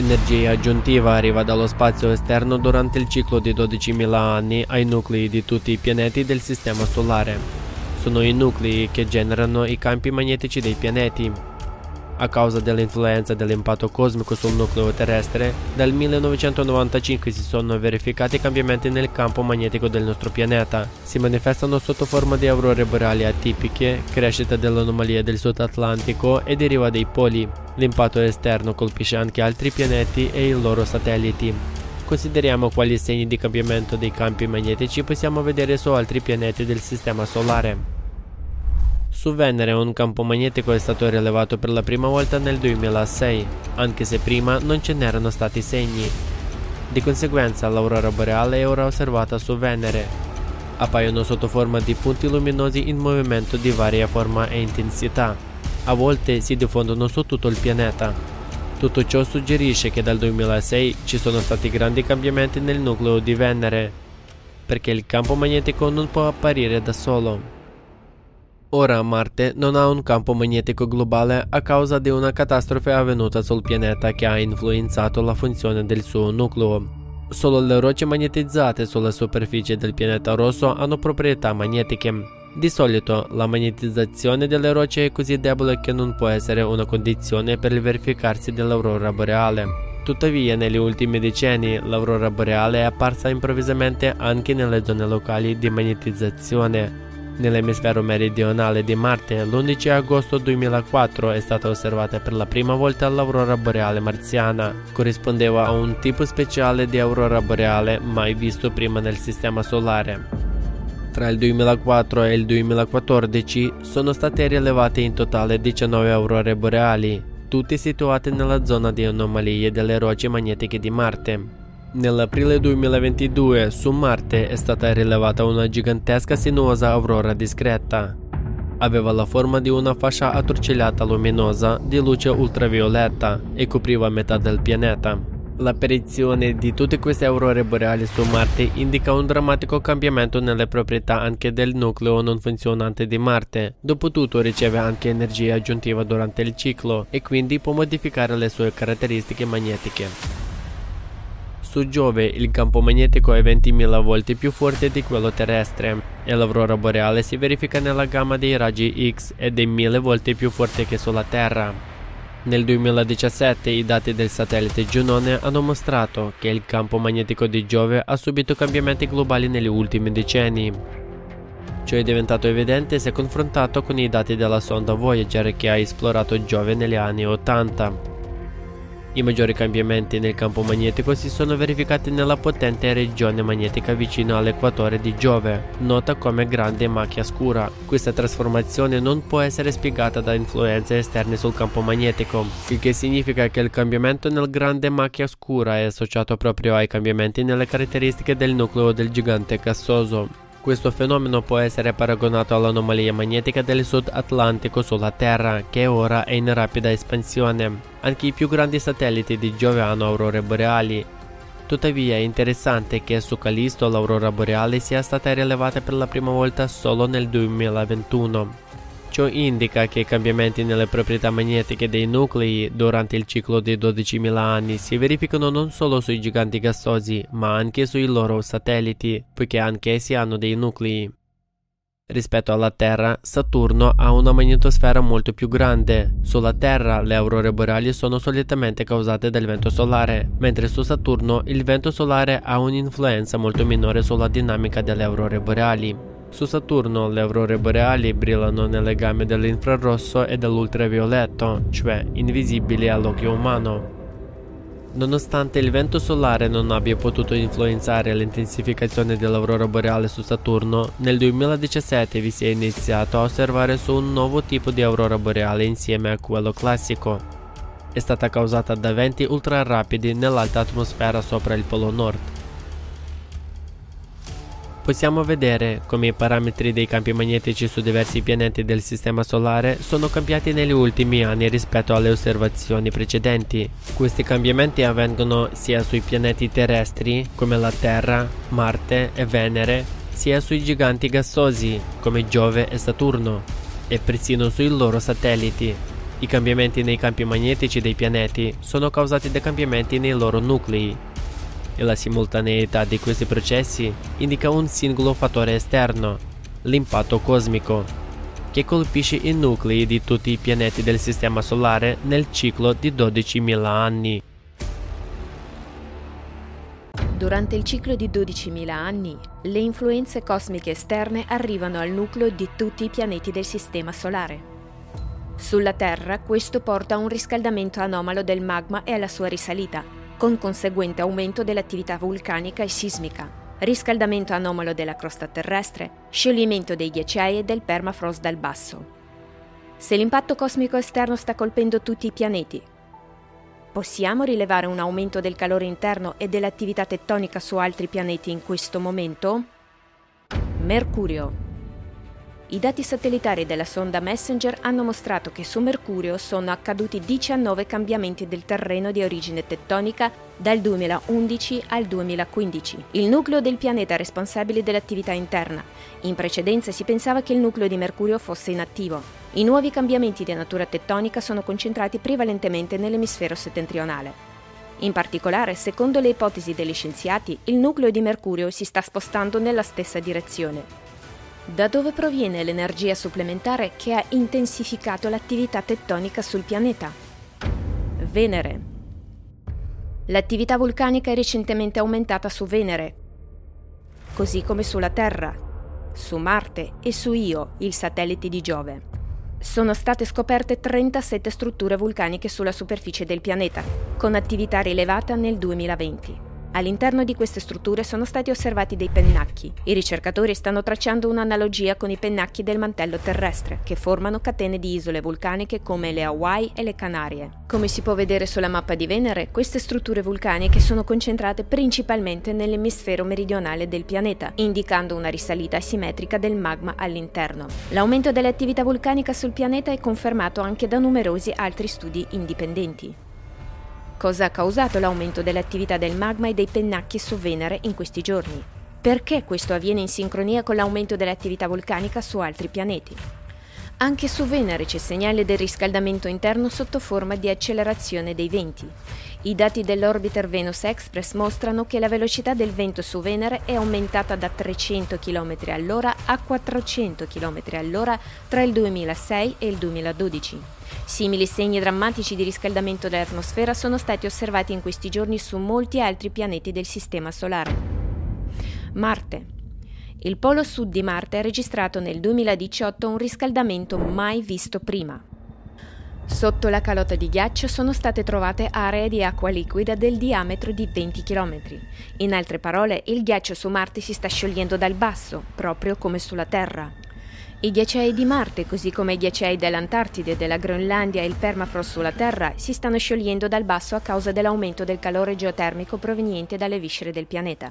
Energia aggiuntiva arriva dallo spazio esterno durante il ciclo di 12.000 anni ai nuclei di tutti i pianeti del Sistema Solare. Sono i nuclei che generano i campi magnetici dei pianeti. A causa dell'influenza dell'impatto cosmico sul nucleo terrestre, dal 1995 si sono verificati cambiamenti nel campo magnetico del nostro pianeta. Si manifestano sotto forma di aurore boreali atipiche, crescita dell'anomalia del Sud Atlantico e deriva dai poli. L'impatto esterno colpisce anche altri pianeti e i loro satelliti. Consideriamo quali segni di cambiamento dei campi magnetici possiamo vedere su altri pianeti del Sistema Solare. Su Venere un campo magnetico è stato rilevato per la prima volta nel 2006, anche se prima non ce n'erano stati segni. Di conseguenza l'aurora boreale è ora osservata su Venere. Appaiono sotto forma di punti luminosi in movimento di varia forma e intensità. A volte si diffondono su tutto il pianeta. Tutto ciò suggerisce che dal 2006 ci sono stati grandi cambiamenti nel nucleo di Venere, perché il campo magnetico non può apparire da solo. Ora Marte non ha un campo magnetico globale a causa di una catastrofe avvenuta sul pianeta che ha influenzato la funzione del suo nucleo. Solo le rocce magnetizzate sulla superficie del pianeta rosso hanno proprietà magnetiche. Di solito la magnetizzazione delle rocce è così debole che non può essere una condizione per il verificarsi dell'aurora boreale. Tuttavia, negli ultimi decenni, l'aurora boreale è apparsa improvvisamente anche nelle zone locali di magnetizzazione, Nell'emisfero meridionale di Marte, l'11 agosto 2004 è stata osservata per la prima volta l'aurora boreale marziana. Corrispondeva a un tipo speciale di aurora boreale mai visto prima nel Sistema Solare. Tra il 2004 e il 2014 sono state rilevate in totale 19 aurore boreali, tutte situate nella zona di anomalie delle rocce magnetiche di Marte. Nell'aprile 2022 su Marte è stata rilevata una gigantesca sinuosa aurora discreta. Aveva la forma di una fascia attorcigliata luminosa di luce ultravioletta e copriva metà del pianeta. L'apparizione di tutte queste aurore boreali su Marte indica un drammatico cambiamento nelle proprietà anche del nucleo non funzionante di Marte. Dopotutto riceve anche energia aggiuntiva durante il ciclo e quindi può modificare le sue caratteristiche magnetiche. Su Giove il campo magnetico è 20.000 volte più forte di quello terrestre e l'aurora boreale si verifica nella gamma dei raggi X ed è mille volte più forte che sulla Terra. Nel 2017 i dati del satellite Giunone hanno mostrato che il campo magnetico di Giove ha subito cambiamenti globali negli ultimi decenni. Ciò è diventato evidente se confrontato con i dati della sonda Voyager che ha esplorato Giove negli anni 80. I maggiori cambiamenti nel campo magnetico si sono verificati nella potente regione magnetica vicino all'equatore di Giove, nota come grande macchia scura. Questa trasformazione non può essere spiegata da influenze esterne sul campo magnetico, il che significa che il cambiamento nel grande macchia scura è associato proprio ai cambiamenti nelle caratteristiche del nucleo del gigante gassoso. Questo fenomeno può essere paragonato all'anomalia magnetica del Sud Atlantico sulla Terra, che ora è in rapida espansione. Anche i più grandi satelliti di Giove hanno aurore boreali. Tuttavia è interessante che su Callisto l'aurora boreale sia stata rilevata per la prima volta solo nel 2021. Ciò indica che i cambiamenti nelle proprietà magnetiche dei nuclei durante il ciclo di 12.000 anni si verificano non solo sui giganti gassosi, ma anche sui loro satelliti, poiché anch'essi hanno dei nuclei. Rispetto alla Terra, Saturno ha una magnetosfera molto più grande. Sulla Terra le aurore boreali sono solitamente causate dal vento solare, mentre su Saturno il vento solare ha un'influenza molto minore sulla dinamica delle aurore boreali. Su Saturno le aurore boreali brillano nelle gamme dell'infrarosso e dell'ultravioletto, cioè invisibili all'occhio umano. Nonostante il vento solare non abbia potuto influenzare l'intensificazione dell'aurora boreale su Saturno, nel 2017 vi si è iniziato a osservare su un nuovo tipo di aurora boreale insieme a quello classico. È stata causata da venti ultra rapidi nell'alta atmosfera sopra il Polo Nord possiamo vedere come i parametri dei campi magnetici su diversi pianeti del Sistema Solare sono cambiati negli ultimi anni rispetto alle osservazioni precedenti. Questi cambiamenti avvengono sia sui pianeti terrestri, come la Terra, Marte e Venere, sia sui giganti gassosi, come Giove e Saturno, e persino sui loro satelliti. I cambiamenti nei campi magnetici dei pianeti sono causati da cambiamenti nei loro nuclei e la simultaneità di questi processi indica un singolo fattore esterno, l'impatto cosmico, che colpisce i nuclei di tutti i pianeti del Sistema Solare nel ciclo di 12.000 anni. Durante il ciclo di 12.000 anni, le influenze cosmiche esterne arrivano al nucleo di tutti i pianeti del Sistema Solare. Sulla Terra questo porta a un riscaldamento anomalo del magma e alla sua risalita, con conseguente aumento dell'attività vulcanica e sismica, riscaldamento anomalo della crosta terrestre, scioglimento dei ghiacciai e del permafrost dal basso. Se l'impatto cosmico esterno sta colpendo tutti i pianeti, possiamo rilevare un aumento del calore interno e dell'attività tettonica su altri pianeti in questo momento? Mercurio i dati satellitari della sonda Messenger hanno mostrato che su Mercurio sono accaduti 19 cambiamenti del terreno di origine tettonica dal 2011 al 2015. Il nucleo del pianeta responsabile dell'attività interna. In precedenza si pensava che il nucleo di Mercurio fosse inattivo. I nuovi cambiamenti di natura tettonica sono concentrati prevalentemente nell'emisfero settentrionale. In particolare, secondo le ipotesi degli scienziati, il nucleo di Mercurio si sta spostando nella stessa direzione. Da dove proviene l'energia supplementare che ha intensificato l'attività tettonica sul pianeta? Venere. L'attività vulcanica è recentemente aumentata su Venere, così come sulla Terra, su Marte e su Io, il satellite di Giove. Sono state scoperte 37 strutture vulcaniche sulla superficie del pianeta, con attività rilevata nel 2020. All'interno di queste strutture sono stati osservati dei pennacchi. I ricercatori stanno tracciando un'analogia con i pennacchi del mantello terrestre, che formano catene di isole vulcaniche come le Hawaii e le Canarie. Come si può vedere sulla mappa di Venere, queste strutture vulcaniche sono concentrate principalmente nell'emisfero meridionale del pianeta, indicando una risalita asimmetrica del magma all'interno. L'aumento dell'attività vulcanica sul pianeta è confermato anche da numerosi altri studi indipendenti. Cosa ha causato l'aumento dell'attività del magma e dei pennacchi su Venere in questi giorni? Perché questo avviene in sincronia con l'aumento dell'attività vulcanica su altri pianeti? Anche su Venere c'è segnale del riscaldamento interno sotto forma di accelerazione dei venti. I dati dell'Orbiter Venus Express mostrano che la velocità del vento su Venere è aumentata da 300 km all'ora a 400 km all'ora tra il 2006 e il 2012. Simili segni drammatici di riscaldamento dell'atmosfera sono stati osservati in questi giorni su molti altri pianeti del Sistema Solare. Marte. Il polo sud di Marte ha registrato nel 2018 un riscaldamento mai visto prima. Sotto la calotta di ghiaccio sono state trovate aree di acqua liquida del diametro di 20 km. In altre parole, il ghiaccio su Marte si sta sciogliendo dal basso, proprio come sulla Terra. I ghiacciai di Marte, così come i ghiacciai dell'Antartide, della Groenlandia e il permafrost sulla Terra, si stanno sciogliendo dal basso a causa dell'aumento del calore geotermico proveniente dalle viscere del pianeta.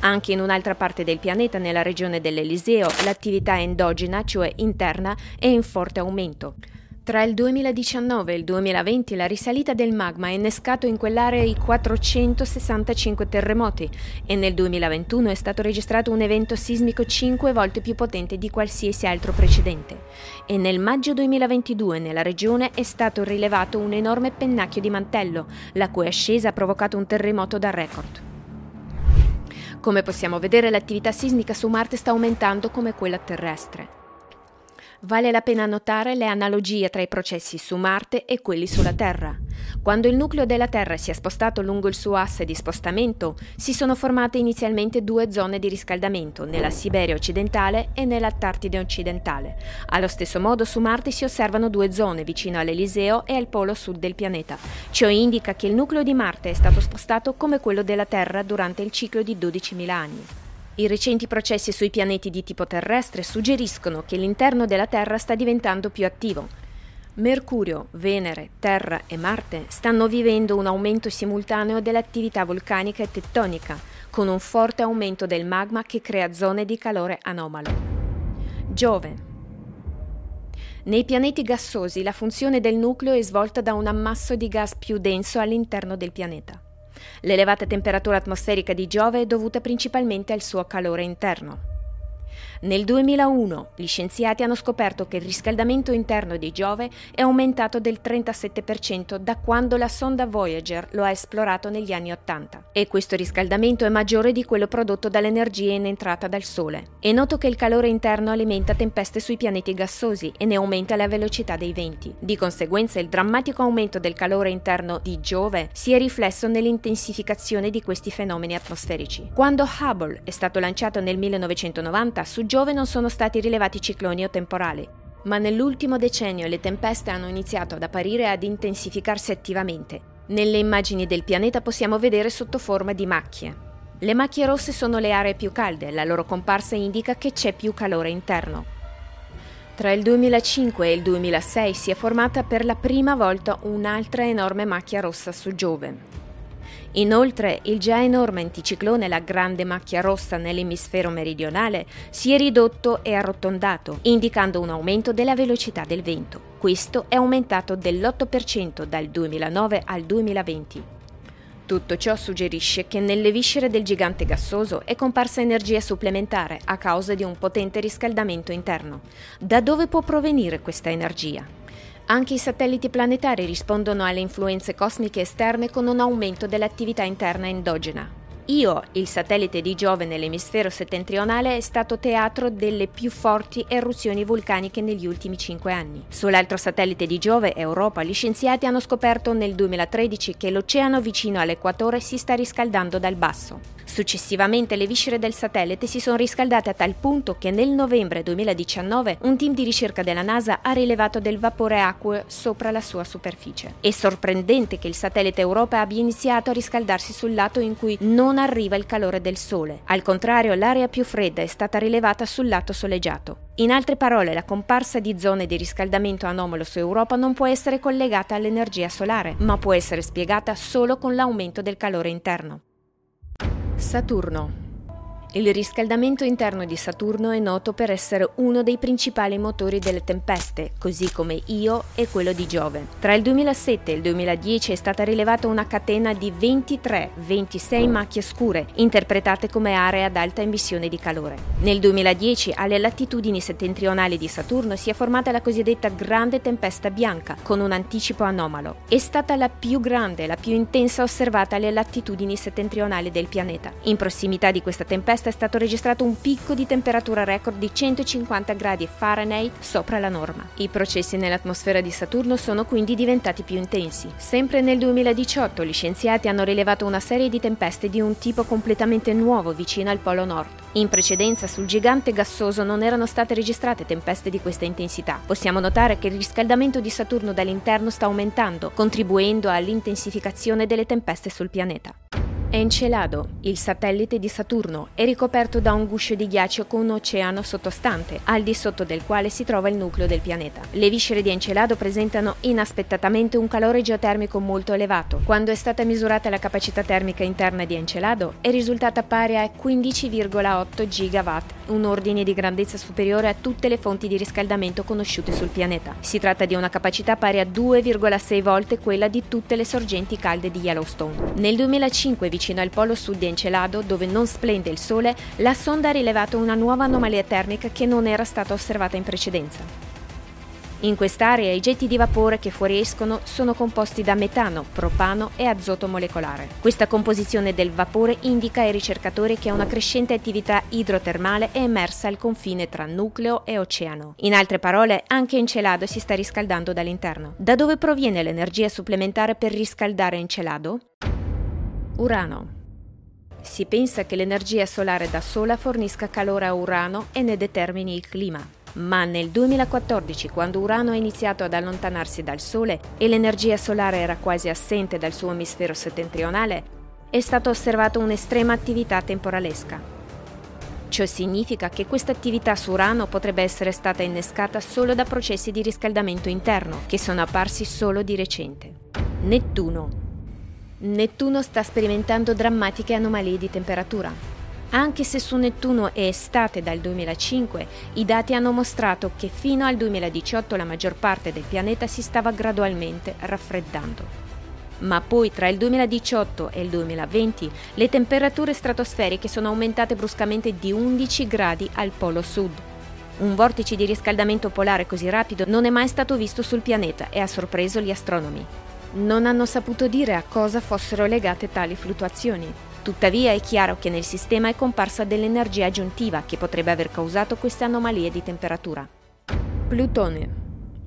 Anche in un'altra parte del pianeta, nella regione dell'Eliseo, l'attività endogena, cioè interna, è in forte aumento. Tra il 2019 e il 2020 la risalita del magma ha innescato in quell'area i 465 terremoti e nel 2021 è stato registrato un evento sismico 5 volte più potente di qualsiasi altro precedente. E nel maggio 2022 nella regione è stato rilevato un enorme pennacchio di mantello, la cui ascesa ha provocato un terremoto da record. Come possiamo vedere l'attività sismica su Marte sta aumentando come quella terrestre. Vale la pena notare le analogie tra i processi su Marte e quelli sulla Terra. Quando il nucleo della Terra si è spostato lungo il suo asse di spostamento, si sono formate inizialmente due zone di riscaldamento, nella Siberia occidentale e nell'Antartide occidentale. Allo stesso modo su Marte si osservano due zone, vicino all'Eliseo e al polo sud del pianeta. Ciò indica che il nucleo di Marte è stato spostato come quello della Terra durante il ciclo di 12.000 anni. I recenti processi sui pianeti di tipo terrestre suggeriscono che l'interno della Terra sta diventando più attivo. Mercurio, Venere, Terra e Marte stanno vivendo un aumento simultaneo dell'attività vulcanica e tettonica, con un forte aumento del magma che crea zone di calore anomalo. Giove. Nei pianeti gassosi la funzione del nucleo è svolta da un ammasso di gas più denso all'interno del pianeta. L'elevata temperatura atmosferica di Giove è dovuta principalmente al suo calore interno. Nel 2001 gli scienziati hanno scoperto che il riscaldamento interno di Giove è aumentato del 37% da quando la sonda Voyager lo ha esplorato negli anni 80 e questo riscaldamento è maggiore di quello prodotto dall'energia in entrata dal Sole. È noto che il calore interno alimenta tempeste sui pianeti gassosi e ne aumenta la velocità dei venti. Di conseguenza il drammatico aumento del calore interno di Giove si è riflesso nell'intensificazione di questi fenomeni atmosferici. Quando Hubble è stato lanciato nel 1990 su Giove non sono stati rilevati cicloni o temporali, ma nell'ultimo decennio le tempeste hanno iniziato ad apparire e ad intensificarsi attivamente. Nelle immagini del pianeta possiamo vedere sotto forma di macchie. Le macchie rosse sono le aree più calde, la loro comparsa indica che c'è più calore interno. Tra il 2005 e il 2006 si è formata per la prima volta un'altra enorme macchia rossa su Giove. Inoltre, il già enorme anticiclone La Grande Macchia Rossa nell'emisfero meridionale si è ridotto e arrotondato, indicando un aumento della velocità del vento. Questo è aumentato dell'8% dal 2009 al 2020. Tutto ciò suggerisce che nelle viscere del gigante gassoso è comparsa energia supplementare a causa di un potente riscaldamento interno. Da dove può provenire questa energia? Anche i satelliti planetari rispondono alle influenze cosmiche esterne con un aumento dell'attività interna endogena. Io, il satellite di Giove nell'emisfero settentrionale, è stato teatro delle più forti eruzioni vulcaniche negli ultimi cinque anni. Sull'altro satellite di Giove, Europa, gli scienziati hanno scoperto nel 2013 che l'oceano vicino all'equatore si sta riscaldando dal basso. Successivamente le viscere del satellite si sono riscaldate a tal punto che nel novembre 2019 un team di ricerca della NASA ha rilevato del vapore acqueo sopra la sua superficie. È sorprendente che il satellite Europa abbia iniziato a riscaldarsi sul lato in cui non arriva il calore del Sole. Al contrario, l'area più fredda è stata rilevata sul lato soleggiato. In altre parole, la comparsa di zone di riscaldamento anomalo su Europa non può essere collegata all'energia solare, ma può essere spiegata solo con l'aumento del calore interno. Saturno. Il riscaldamento interno di Saturno è noto per essere uno dei principali motori delle tempeste, così come Io e quello di Giove. Tra il 2007 e il 2010 è stata rilevata una catena di 23-26 macchie scure, interpretate come aree ad alta emissione di calore. Nel 2010, alle latitudini settentrionali di Saturno, si è formata la cosiddetta grande tempesta bianca, con un anticipo anomalo. È stata la più grande e la più intensa osservata alle latitudini settentrionali del pianeta. In prossimità di questa tempesta è stato registrato un picco di temperatura record di 150 gradi Fahrenheit sopra la norma. I processi nell'atmosfera di Saturno sono quindi diventati più intensi. Sempre nel 2018 gli scienziati hanno rilevato una serie di tempeste di un tipo completamente nuovo vicino al Polo Nord. In precedenza sul gigante gassoso non erano state registrate tempeste di questa intensità. Possiamo notare che il riscaldamento di Saturno dall'interno sta aumentando, contribuendo all'intensificazione delle tempeste sul pianeta. Encelado, il satellite di Saturno, è ricoperto da un guscio di ghiaccio con un oceano sottostante, al di sotto del quale si trova il nucleo del pianeta. Le viscere di Encelado presentano inaspettatamente un calore geotermico molto elevato. Quando è stata misurata la capacità termica interna di Encelado, è risultata pari a 15,8 gigawatt, un ordine di grandezza superiore a tutte le fonti di riscaldamento conosciute sul pianeta. Si tratta di una capacità pari a 2,6 volte quella di tutte le sorgenti calde di Yellowstone. Nel 2005, vicino al polo sud di Encelado, dove non splende il sole, la sonda ha rilevato una nuova anomalia termica che non era stata osservata in precedenza. In quest'area i getti di vapore che fuoriescono sono composti da metano, propano e azoto molecolare. Questa composizione del vapore indica ai ricercatori che una crescente attività idrotermale è emersa al confine tra nucleo e oceano. In altre parole, anche Encelado si sta riscaldando dall'interno. Da dove proviene l'energia supplementare per riscaldare Encelado? Urano. Si pensa che l'energia solare da sola fornisca calore a Urano e ne determini il clima. Ma nel 2014, quando Urano ha iniziato ad allontanarsi dal Sole e l'energia solare era quasi assente dal suo emisfero settentrionale, è stata osservata un'estrema attività temporalesca. Ciò significa che questa attività su Urano potrebbe essere stata innescata solo da processi di riscaldamento interno, che sono apparsi solo di recente. Nettuno. Nettuno sta sperimentando drammatiche anomalie di temperatura. Anche se su Nettuno è estate dal 2005, i dati hanno mostrato che fino al 2018 la maggior parte del pianeta si stava gradualmente raffreddando. ma poi tra il 2018 e il 2020 le temperature stratosferiche sono aumentate bruscamente di 11 gradi al polo sud. Un vortice di riscaldamento polare così rapido non è mai stato visto sul pianeta e ha sorpreso gli astronomi. Non hanno saputo dire a cosa fossero legate tali fluttuazioni. Tuttavia è chiaro che nel sistema è comparsa dell'energia aggiuntiva che potrebbe aver causato queste anomalie di temperatura. Plutone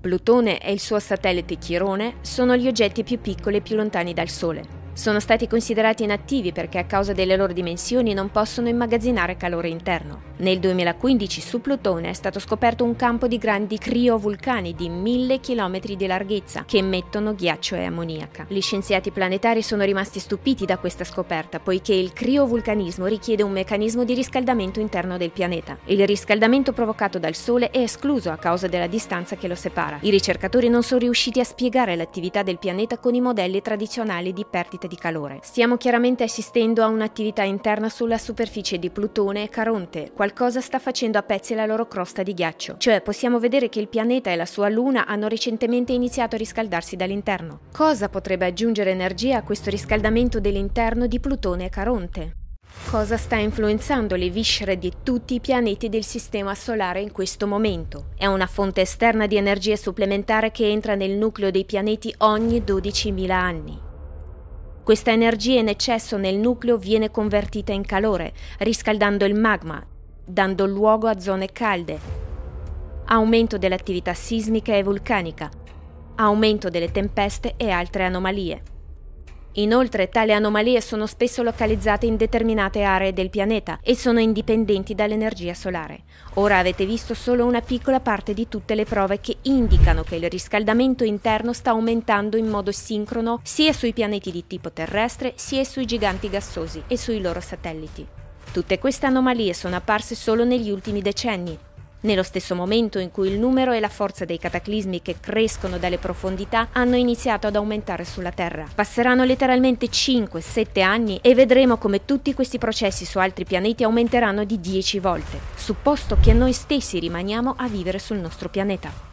Plutone e il suo satellite Chirone sono gli oggetti più piccoli e più lontani dal Sole. Sono stati considerati inattivi perché a causa delle loro dimensioni non possono immagazzinare calore interno. Nel 2015 su Plutone è stato scoperto un campo di grandi criovulcani di mille chilometri di larghezza che emettono ghiaccio e ammoniaca. Gli scienziati planetari sono rimasti stupiti da questa scoperta poiché il criovulcanismo richiede un meccanismo di riscaldamento interno del pianeta. Il riscaldamento provocato dal Sole è escluso a causa della distanza che lo separa. I ricercatori non sono riusciti a spiegare l'attività del pianeta con i modelli tradizionali di perdita perdite di calore. Stiamo chiaramente assistendo a un'attività interna sulla superficie di Plutone e Caronte. Qualcosa sta facendo a pezzi la loro crosta di ghiaccio. Cioè possiamo vedere che il pianeta e la sua luna hanno recentemente iniziato a riscaldarsi dall'interno. Cosa potrebbe aggiungere energia a questo riscaldamento dell'interno di Plutone e Caronte? Cosa sta influenzando le viscere di tutti i pianeti del Sistema Solare in questo momento? È una fonte esterna di energia supplementare che entra nel nucleo dei pianeti ogni 12.000 anni. Questa energia in eccesso nel nucleo viene convertita in calore, riscaldando il magma, dando luogo a zone calde, aumento dell'attività sismica e vulcanica, aumento delle tempeste e altre anomalie. Inoltre tali anomalie sono spesso localizzate in determinate aree del pianeta e sono indipendenti dall'energia solare. Ora avete visto solo una piccola parte di tutte le prove che indicano che il riscaldamento interno sta aumentando in modo sincrono sia sui pianeti di tipo terrestre sia sui giganti gassosi e sui loro satelliti. Tutte queste anomalie sono apparse solo negli ultimi decenni nello stesso momento in cui il numero e la forza dei cataclismi che crescono dalle profondità hanno iniziato ad aumentare sulla Terra. Passeranno letteralmente 5-7 anni e vedremo come tutti questi processi su altri pianeti aumenteranno di 10 volte, supposto che noi stessi rimaniamo a vivere sul nostro pianeta.